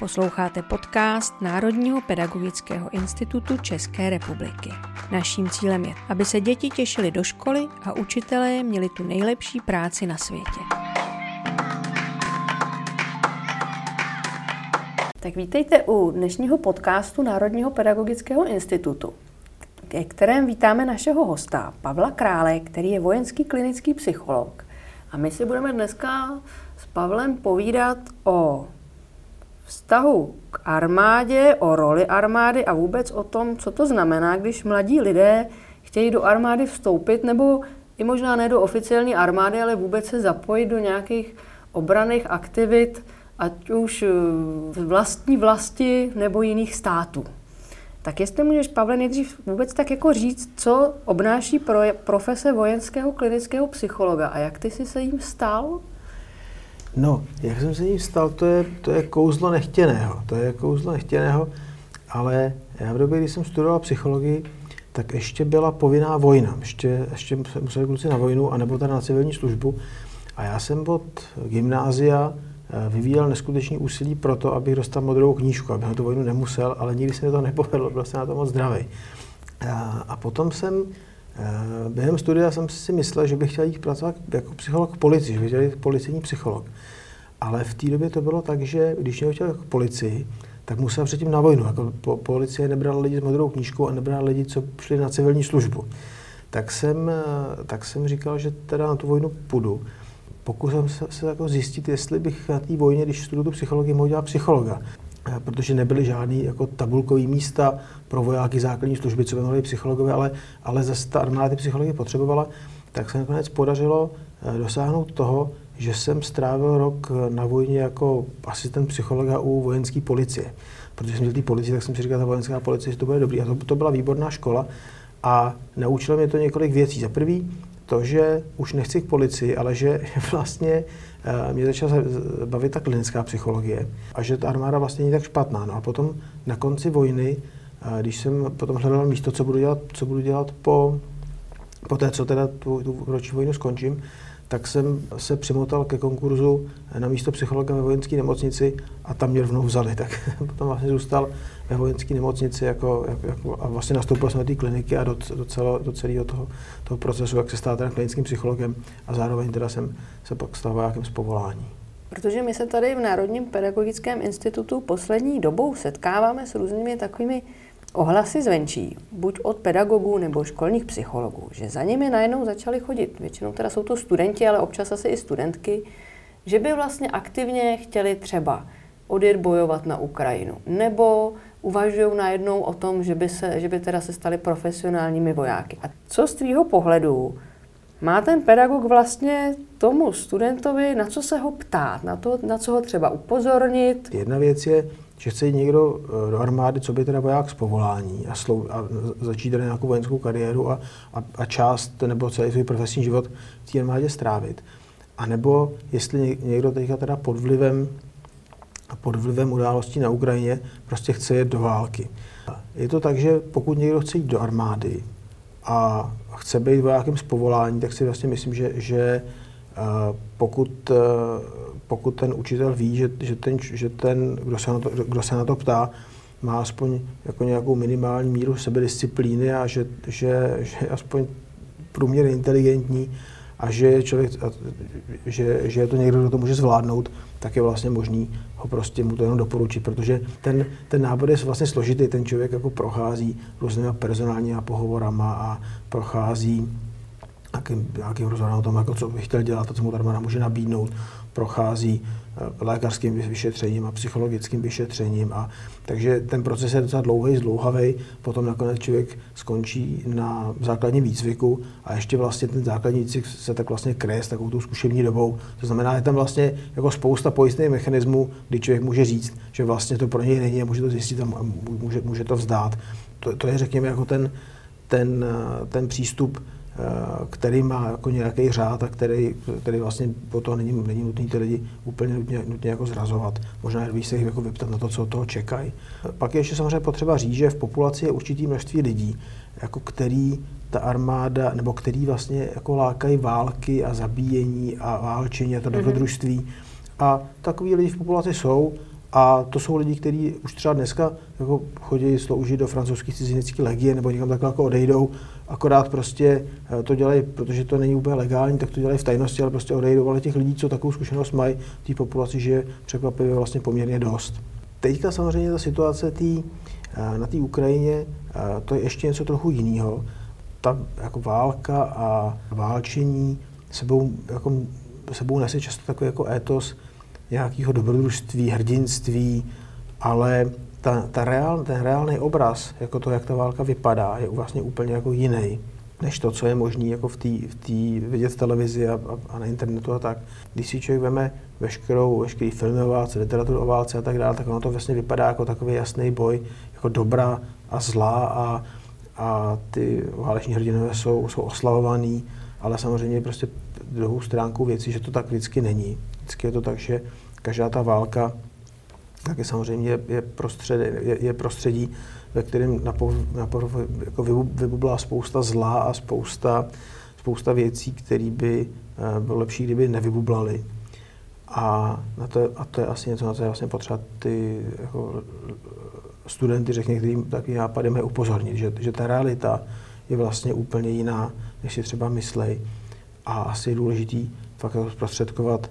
Posloucháte podcast Národního pedagogického institutu České republiky. Naším cílem je, aby se děti těšily do školy a učitelé měli tu nejlepší práci na světě. Tak vítejte u dnešního podcastu Národního pedagogického institutu, ke kterém vítáme našeho hosta Pavla Krále, který je vojenský klinický psycholog. A my si budeme dneska s Pavlem povídat o vztahu k armádě, o roli armády a vůbec o tom, co to znamená, když mladí lidé chtějí do armády vstoupit, nebo i možná ne do oficiální armády, ale vůbec se zapojit do nějakých obraných aktivit, ať už v vlastní vlasti nebo jiných států. Tak jestli můžeš, Pavle, nejdřív vůbec tak jako říct, co obnáší pro, profese vojenského klinického psychologa a jak ty jsi se jim stal? No, jak jsem se ním stal, to je, to je kouzlo nechtěného. To je kouzlo nechtěného, ale já v době, kdy jsem studoval psychologii, tak ještě byla povinná vojna. Ještě, ještě museli kluci na vojnu, anebo teda na civilní službu. A já jsem od gymnázia eh, vyvíjel neskutečný úsilí pro to, abych dostal modrou knížku, abych na tu vojnu nemusel, ale nikdy se mi to nepovedlo, byl jsem na to moc zdravý. A, a potom jsem během studia jsem si myslel, že bych chtěl jít pracovat jako psycholog policii, že bych chtěl jít policejní psycholog. Ale v té době to bylo tak, že když mě chtěl jako policii, tak musel předtím na vojnu. Jako po, policie nebrala lidi s modrou knížkou a nebrala lidi, co šli na civilní službu. Tak jsem, eh, tak jsem říkal, že teda na tu vojnu půjdu. Pokusím se, se jako zjistit, jestli bych na té vojně, když studuju tu psychologii, mohl dělat psychologa. Eh, protože nebyly žádný jako tabulkový místa pro vojáky základní služby, co by mohli psychologové, ale, ale zase ta armáda ty psychologie potřebovala, tak se nakonec podařilo eh, dosáhnout toho, že jsem strávil rok eh, na vojně jako asistent psychologa u vojenské policie. Protože jsem měl té policii, tak jsem si říkal, ta vojenská policie, že to bude dobrý. A to, to byla výborná škola a naučilo mě to několik věcí. Za prvý, to, že už nechci k policii, ale že vlastně Eh, mě začala bavit ta klinická psychologie a že ta armáda vlastně není tak špatná. No a potom na konci vojny, eh, když jsem potom hledal místo, co budu dělat, co budu dělat po, po té, co teda tu, tu roční vojnu skončím, tak jsem se přimotal ke konkurzu na místo psychologa ve vojenské nemocnici a tam mě rovnou vzali. Tak potom vlastně zůstal ve vojenské nemocnici jako, jako, jako, a vlastně nastoupil jsem do té kliniky a do, do, celo, do celého toho, toho procesu, jak se stát teda klinickým psychologem a zároveň teda jsem se pak stal vojákem z povolání. Protože my se tady v Národním pedagogickém institutu poslední dobou setkáváme s různými takovými ohlasy zvenčí, buď od pedagogů nebo školních psychologů, že za nimi najednou začali chodit, většinou teda jsou to studenti, ale občas asi i studentky, že by vlastně aktivně chtěli třeba odjet bojovat na Ukrajinu, nebo uvažují najednou o tom, že by, se, že by teda se stali profesionálními vojáky. A co z tvýho pohledu má ten pedagog vlastně tomu studentovi, na co se ho ptát, na, to, na co ho třeba upozornit? Jedna věc je, že chce jít někdo eh, do armády, co by teda voják z povolání a, slou, a začít teda nějakou vojenskou kariéru a, a, a část nebo celý svůj profesní život v té armádě strávit. A nebo jestli někdo teďka teda pod vlivem, pod vlivem událostí na Ukrajině prostě chce jet do války. Je to tak, že pokud někdo chce jít do armády a chce být vojákem z povolání, tak si vlastně myslím, že, že eh, pokud, eh, pokud ten učitel ví, že, že ten, že ten kdo, se na to, kdo se na to ptá, má aspoň jako nějakou minimální míru sebedisciplíny a že, že, že je aspoň průměrně inteligentní a že je člověk, že, že je to někdo, kdo to může zvládnout, tak je vlastně možný ho prostě mu to jenom doporučit, protože ten, ten nábor je vlastně složitý, ten člověk jako prochází různými personálními pohovorama a prochází nějakým, nějakým rozhodem o tom, jako co by chtěl dělat, to, co mu armáda může nabídnout, prochází eh, lékařským vyšetřením a psychologickým vyšetřením. A, takže ten proces je docela dlouhý, zdlouhavý. Potom nakonec člověk skončí na základním výcviku a ještě vlastně ten základní výcvik se tak vlastně kreje s takovou tou zkušební dobou. To znamená, je tam vlastně jako spousta pojistných mechanismů, kdy člověk může říct, že vlastně to pro něj není a může to zjistit a může, může to vzdát. To, to je, řekněme, jako ten, ten, eh, ten přístup který má jako nějaký řád a který, který vlastně po toho není, není nutný ty lidi úplně nutně, nutně jako zrazovat. Možná je se jich jako vyptat na to, co od toho čekají. Pak je ještě samozřejmě potřeba říct, že v populaci je určitý množství lidí, jako který ta armáda, nebo který vlastně jako lákají války a zabíjení a válčení a to mm-hmm. dobrodružství. A takový lidi v populaci jsou A to jsou lidi, kteří už třeba dneska jako chodí sloužit do francouzské cizinecké legie nebo někam takhle jako odejdou, akorát prostě eh, to dělají, protože to není úplně legální, tak to dělají v tajnosti, ale prostě odejdou. Ale těch lidí, co takovou zkušenost mají, té populaci žije překvapivě vlastně poměrně dost. Teďka samozřejmě ta situace tý, eh, na té Ukrajině, eh, to je ještě něco trochu jiného. Ta jako válka a válčení sebou, jako, sebou nese často takový jako étos nějakého dobrodružství, hrdinství, ale ta, ta reál, ten reálný obraz, jako to, jak ta válka vypadá, je vlastně úplně jako jiný než to, co je možné jako v té v vidět v televizi a, a, a, na internetu a tak. Když si člověk veme veškerou, veškerý filmy o válce, literaturu o válce a tak dále, tak ono to vlastně vypadá jako takový jasný boj, jako dobra a zla a, a ty váleční hrdinové jsou, jsou oslavovaný, ale samozřejmě prostě druhou stránku věcí, že to tak vždycky není. Vždycky je to tak, že každá ta válka taky samozřejmě je, prostředí, je, je prostředí, ve kterém napo, napo, jako vybublá spousta zla a spousta, spousta věcí, které by uh, bylo lepší, kdyby nevybublaly. A, na to, a to je asi něco, na co je vlastně potřeba ty jako, studenty, řekněme, kterým takový nápadem je upozornit, že, že ta realita je vlastně úplně jiná, než si třeba myslej. A asi je důležitý fakt jako zprostředkovat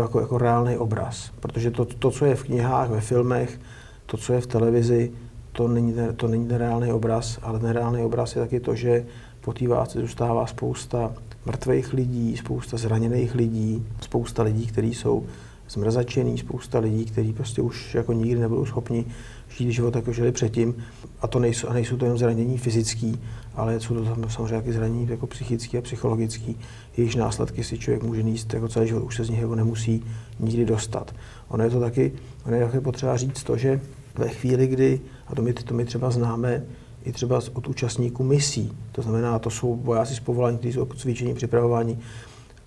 jako, jako reálný obraz. Protože to, to, co je v knihách, ve filmech, to, co je v televizi, to není, to není ten reálný obraz, ale ten reálný obraz je taky to, že po té válce zůstává spousta mrtvých lidí, spousta zraněných lidí, spousta lidí, kteří jsou zmrzačený, spousta lidí, kteří prostě už jako nikdy nebudou schopni žít život, jako žili předtím. A to nejsou, a nejsou to jenom zranění fyzický, ale jsou to tam samozřejmě taky zranění jako psychický a psychologický. Jejichž následky si člověk může níst jako celý život, už se z nich jako nemusí nikdy dostat. Ono je to taky, ono je taky potřeba říct to, že ve chvíli, kdy, a to my, to my třeba známe, i třeba od účastníků misí. To znamená, to jsou vojáci z povolání, kteří jsou cvičení, připravování.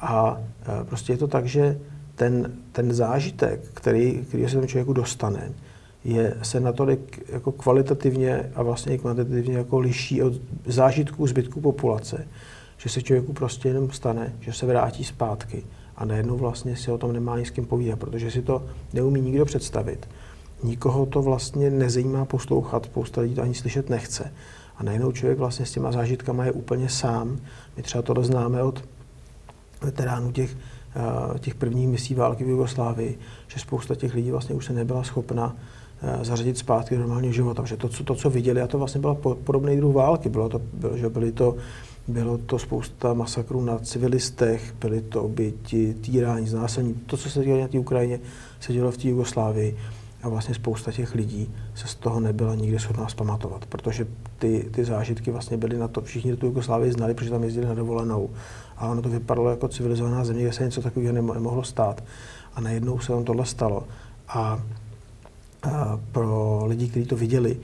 A e, prostě je to tak, že ten, ten zážitek, který, který se tomu člověku dostane, je, se natolik jako kvalitativně a vlastně i kvantitativně jako liší od zážitků zbytku populace, že se člověku prostě jenom stane, že se vrátí zpátky a najednou vlastně si o tom nemá ni s kým povídat, protože si to neumí nikdo představit. Nikoho to vlastně nezajímá poslouchat, spousta lidí to ani slyšet nechce. A najednou člověk vlastně s těma zážitkama je úplně sám. My třeba to známe od veteránů těch, těch prvních misí války v Jugoslávii, že spousta těch lidí vlastně už se nebyla schopna eh, zařadit zpátky do normálního života. Že to, co, to, co viděli, a to vlastně byla podobný druh války. Bylo to, bylo, že byly to, bylo to spousta masakrů na civilistech, byly to oběti, týrání, znásilnění. To, co se dělo na té Ukrajině, se dělo v té Jugoslávii. A vlastně spousta těch lidí se z toho nebyla nikdy schopná zpamatovat, protože ty, ty zážitky vlastně byly na to, všichni tu Jugoslávii znali, protože tam jezdili na dovolenou. A ono to vypadalo jako civilizovaná země, kde se něco takového nemohlo stát. A najednou se vám tohle stalo. A, a pro lidi, kteří to viděli,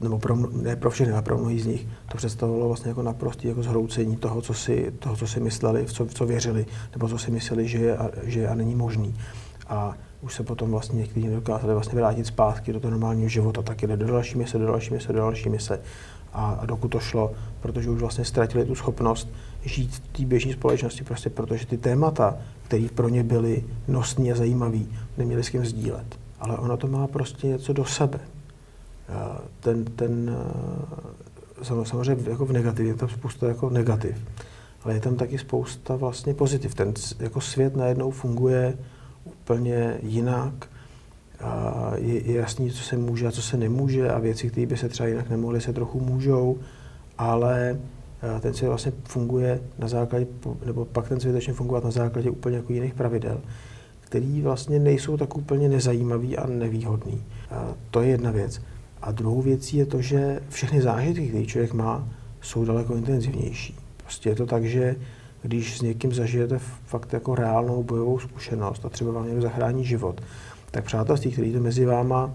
nebo pro, ne pro všechny, ale pro mnohý z nich, to představovalo vlastně jako naprostý jako zhroucení toho, co si, toho, co si mysleli, v co, v co věřili, nebo co si mysleli, že je a, že je a není možný. A už se potom vlastně někteří nedokázali vlastně vrátit zpátky do toho normálního života, tak jde do další mise, do další mise, do další mise. A, a dokud to šlo, protože už vlastně ztratili tu schopnost žít v té běžné společnosti, prostě protože ty témata, které pro ně byly nosní a zajímavé, neměli s kým sdílet. Ale ona to má prostě něco do sebe. Ten, ten samozřejmě jako v negativě, je tam spousta jako negativ, ale je tam taky spousta vlastně pozitiv. Ten jako svět najednou funguje úplně jinak. A je, je jasný, co se může a co se nemůže a věci, které by se třeba jinak nemohly, se trochu můžou, ale ten svět vlastně funguje na základě, nebo pak ten svět začne fungovat na základě úplně jako jiných pravidel, který vlastně nejsou tak úplně nezajímavý a nevýhodný. A to je jedna věc. A druhou věcí je to, že všechny zážitky, které člověk má, jsou daleko intenzivnější. Prostě je to tak, že když s někým zažijete fakt jako reálnou bojovou zkušenost a třeba vám někdo zachrání život, tak přátelství, který to mezi váma,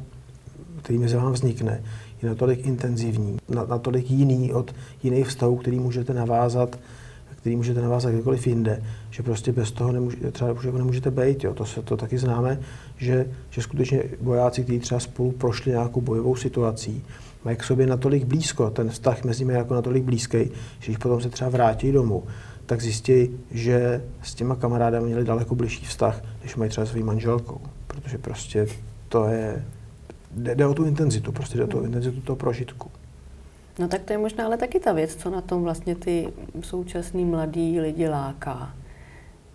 který mezi váma vznikne, je natolik intenzivní, natolik jiný od jiných vztahů, který můžete navázat který můžete navázat kdekoliv jinde, že prostě bez toho nemůže, třeba už jako nemůžete být. Jo. To, se, to taky známe, že, že skutečně vojáci, kteří třeba spolu prošli nějakou bojovou situací, mají k sobě natolik blízko, ten vztah mezi nimi jako natolik blízký, že když potom se třeba vrátí domů, tak zjistí, že s těma kamarádami měli daleko blížší vztah, než mají třeba svou manželkou. Protože prostě to je, jde, jde o tu intenzitu, prostě jde o tu hmm. intenzitu toho prožitku. No tak to je možná ale taky ta věc, co na tom vlastně ty současný mladý lidi láká.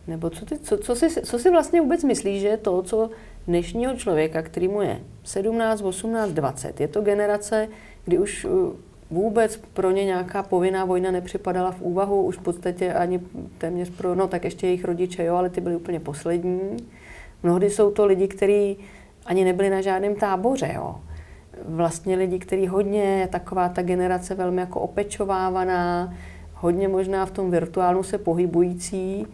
Nebo co, ty, co, co, si, co si vlastně vůbec myslíš, že je to, co dnešního člověka, který mu je 17, 18, 20, je to generace, kdy už uh, vůbec pro ně nějaká povinná vojna nepřipadala v úvahu, už v podstatě ani téměř pro, no tak ještě jejich rodiče, jo, ale ty byli úplně poslední. Mnohdy jsou to lidi, kteří ani nebyli na žádném táboře, jo. Vlastně lidi, kteří hodně, taková ta generace velmi jako opečovávaná, hodně možná v tom virtuálu se pohybující,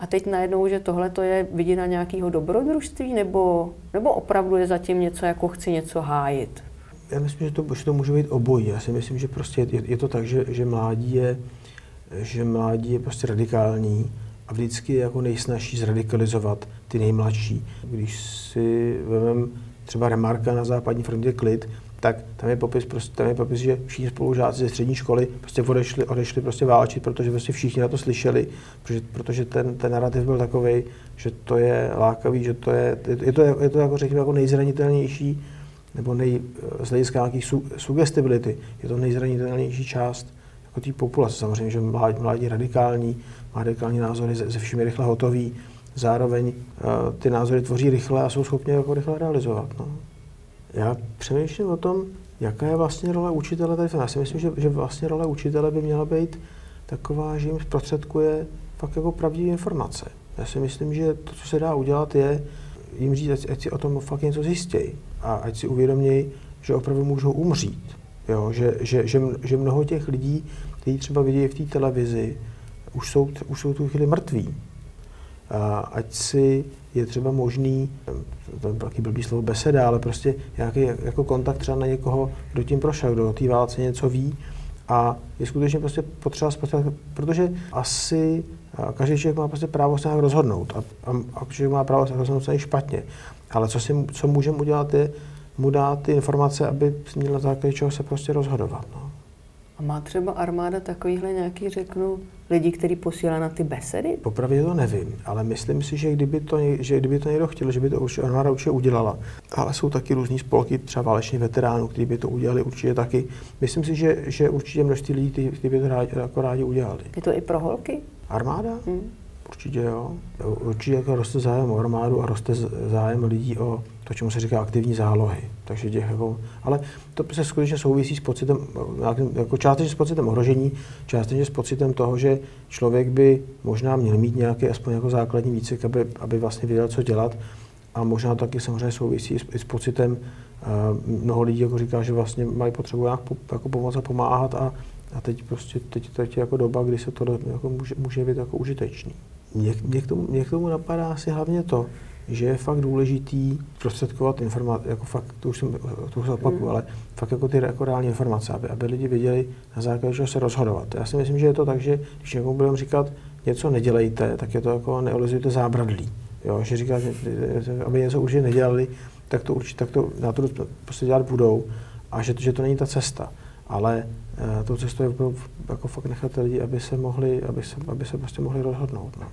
a teď najednou, že tohle to je vidina nějakého dobrodružství, nebo, nebo opravdu je zatím něco, jako chci něco hájit? Já myslím, že to, že to může být obojí. Já si myslím, že prostě je, je to tak, že, že mládí je, že mládí je prostě radikální a vždycky je jako nejsnažší zradikalizovat ty nejmladší. Když si vezmeme třeba remarka na západní frontě klid, tak tam je popis, prostě, tam je popis že všichni spolužáci ze střední školy prostě odešli, odešli prostě válčit, protože prostě všichni na to slyšeli, protože, protože ten, ten narrativ byl takový, že to je lákavý, že to je, je to, je to jako řekněme jako nejzranitelnější, nebo nej, z hlediska nějakých su, sugestibility, je to nejzranitelnější část jako té populace. Samozřejmě, že mládí, mládí radikální, má radikální názory, ze, ze všemi rychle hotový, zároveň uh, ty názory tvoří rychle a jsou schopni jako rychle realizovat. No. Já přemýšlím o tom, jaká je vlastně role učitele tady. Já si myslím, že, že vlastně role učitele by měla být taková, že jim zprostředkuje fakt jako pravdivé informace. Já si myslím, že to, co se dá udělat, je jim říct, ať, ať si o tom fakt něco zjistějí a ať si uvědomějí, že opravdu můžou umřít. Jo? Že, že, že, že mnoho těch lidí, kteří třeba vidí v té televizi, už jsou, už jsou tu chvíli mrtví. A ať si je třeba možný, to je taky blbý slovo beseda, ale prostě nějaký jako kontakt třeba na někoho, kdo tím prošel, kdo o té válce něco ví a je skutečně prostě potřeba spotřebovat, protože asi každý člověk má prostě právo se nějak rozhodnout a, a, a člověk má právo se rozhodnout se špatně. Ale co, si, co můžeme udělat je mu dát ty informace, aby měl na základě čeho se prostě rozhodovat. No. A má třeba armáda takovýhle nějaký, řeknu, lidi, který posílá na ty besedy? Popravdě to nevím, ale myslím si, že kdyby to, že kdyby to někdo chtěl, že by to určitě, armáda určitě udělala. Ale jsou taky různý spolky, třeba váleční veteránů, kteří by to udělali určitě taky. Myslím si, že, že určitě množství lidí, kteří by to rádi, jako rádi udělali. Je to i pro holky? Armáda? Hmm. Určitě jo. Určitě jako roste zájem o armádu a roste zájem lidí o to, čemu se říká aktivní zálohy. Takže těch jako, ale to se skutečně souvisí s pocitem, jako částečně s pocitem ohrožení, částečně s pocitem toho, že člověk by možná měl mít nějaký aspoň jako základní výcvik, aby, aby vlastně věděl, co dělat. A možná to taky samozřejmě souvisí i s pocitem, uh, mnoho lidí jako říká, že vlastně mají potřebu nějak po, jako pomoct a pomáhat a, a teď prostě teď, teď je jako doba, kdy se to jako může, může být jako užitečný. Mě, mě, k tomu, mě k tomu napadá asi hlavně to, že je fakt důležitý prostředkovat informace, jako fakt, to už jsem, to už opakuju, mm. ale fakt jako ty jako reální informace, aby, aby lidi věděli, na základě čeho se rozhodovat. Já si myslím, že je to tak, že když někomu budeme říkat, něco nedělejte, tak je to jako neolizujte zábradlí. Jo, že říká, že, aby něco určitě nedělali, tak to určitě tak to na to prostě dělat budou a že, že to není ta cesta. Ale uh, tou cestou je jako fakt nechat lidi, aby se mohli, aby se, aby se prostě mohli rozhodnout. No.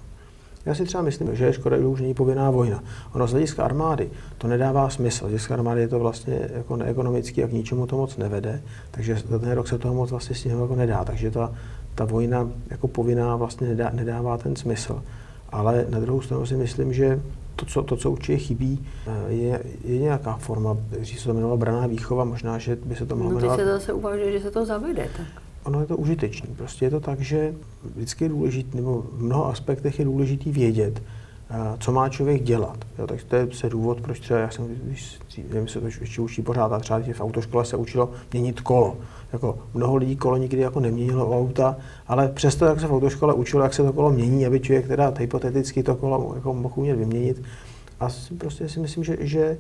Já si třeba myslím, že je škoda, že už není povinná vojna. Ono z hlediska armády to nedává smysl. Z hlediska armády je to vlastně jako neekonomický a k ničemu to moc nevede, takže za ten rok se toho moc vlastně s jako nedá. Takže ta, ta vojna jako povinná vlastně nedá, nedává ten smysl. Ale na druhou stranu si myslím, že to, co, to, co určitě chybí, eh, je, je nějaká forma, když se to jmenovalo braná výchova, možná, že by se to mohlo no, jmenovat... No se zase uvažuje, že se to zavede, tak ono je to užitečné. Prostě je to tak, že vždycky je důležité, nebo v mnoha aspektech je důležité vědět, co má člověk dělat. Jo, tak to je se důvod, proč třeba, já jsem, když, nevím, se to ještě učí pořád, a třeba v autoškole se učilo měnit kolo. Jako mnoho lidí kolo nikdy jako neměnilo auta, ale přesto, jak se v autoškole učilo, jak se to kolo mění, aby člověk teda hypoteticky to kolo jako mohl umět vyměnit. A prostě si myslím, že, že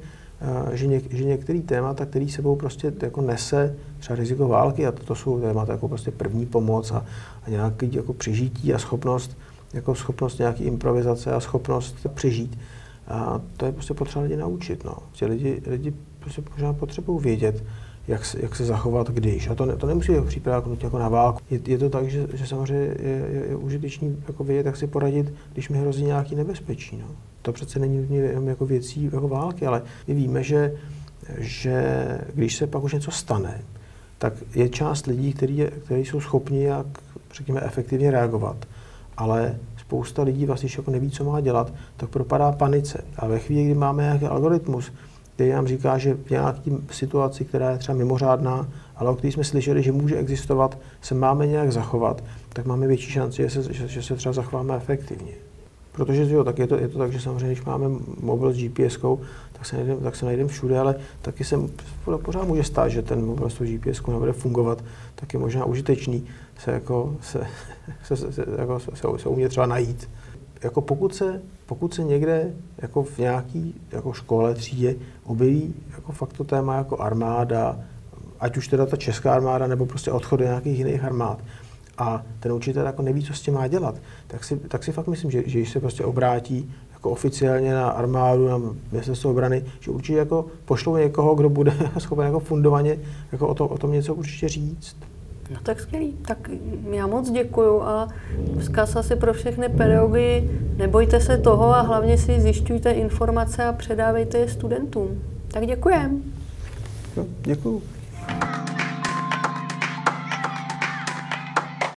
že, něk, že některý témata, který sebou prostě jako nese třeba riziko války, a to, to jsou témata jako prostě první pomoc a, a nějaký jako přežití a schopnost, jako schopnost nějaký improvizace a schopnost přežít. A to je prostě potřeba lidi naučit. No. Ti lidi, lidi prostě potřebují vědět, jak se, jak se zachovat když. A to, ne, to nemusí být příprava nutně jako na válku. Je, je to tak, že, že samozřejmě je, je, je užitečný jako vědět, jak si poradit, když mi hrozí nějaký nebezpečí. No. To přece není nutně jenom jako věcí jako války, ale my víme, že, že když se pak už něco stane, tak je část lidí, kteří jsou schopni jak, řekněme, efektivně reagovat. Ale spousta lidí vlastně, když jako neví, co má dělat, tak propadá panice. A ve chvíli, kdy máme nějaký algoritmus, který nám říká, že v nějaké situaci, která je třeba mimořádná, ale o které jsme slyšeli, že může existovat, se máme nějak zachovat, tak máme větší šanci, že se, že, že se třeba zachováme efektivně. Protože jo, tak je to, je to tak, že samozřejmě, když máme mobil s GPS, tak se najdeme, tak se najdeme všude, ale taky se pořád může stát, že ten mobil s GPS nebude fungovat, tak je možná užitečný se, jako, se, se, se, jako, se, se umět třeba najít. Jako pokud se, pokud se někde jako v nějaký jako škole, třídě objeví jako fakt to téma jako armáda, ať už teda ta česká armáda, nebo prostě odchod do nějakých jiných armád, a ten učitel jako neví, co s tím má dělat, tak si, tak si fakt myslím, že, že když se prostě obrátí jako oficiálně na armádu, na ministerstvo obrany, že určitě jako pošlou někoho, kdo bude schopen jako fundovaně jako o, to, o tom něco určitě říct. No tak skvělý. Tak já moc děkuju a vzkaz asi pro všechny pedagogy, nebojte se toho a hlavně si zjišťujte informace a předávejte je studentům. Tak děkujem. No, děkuju.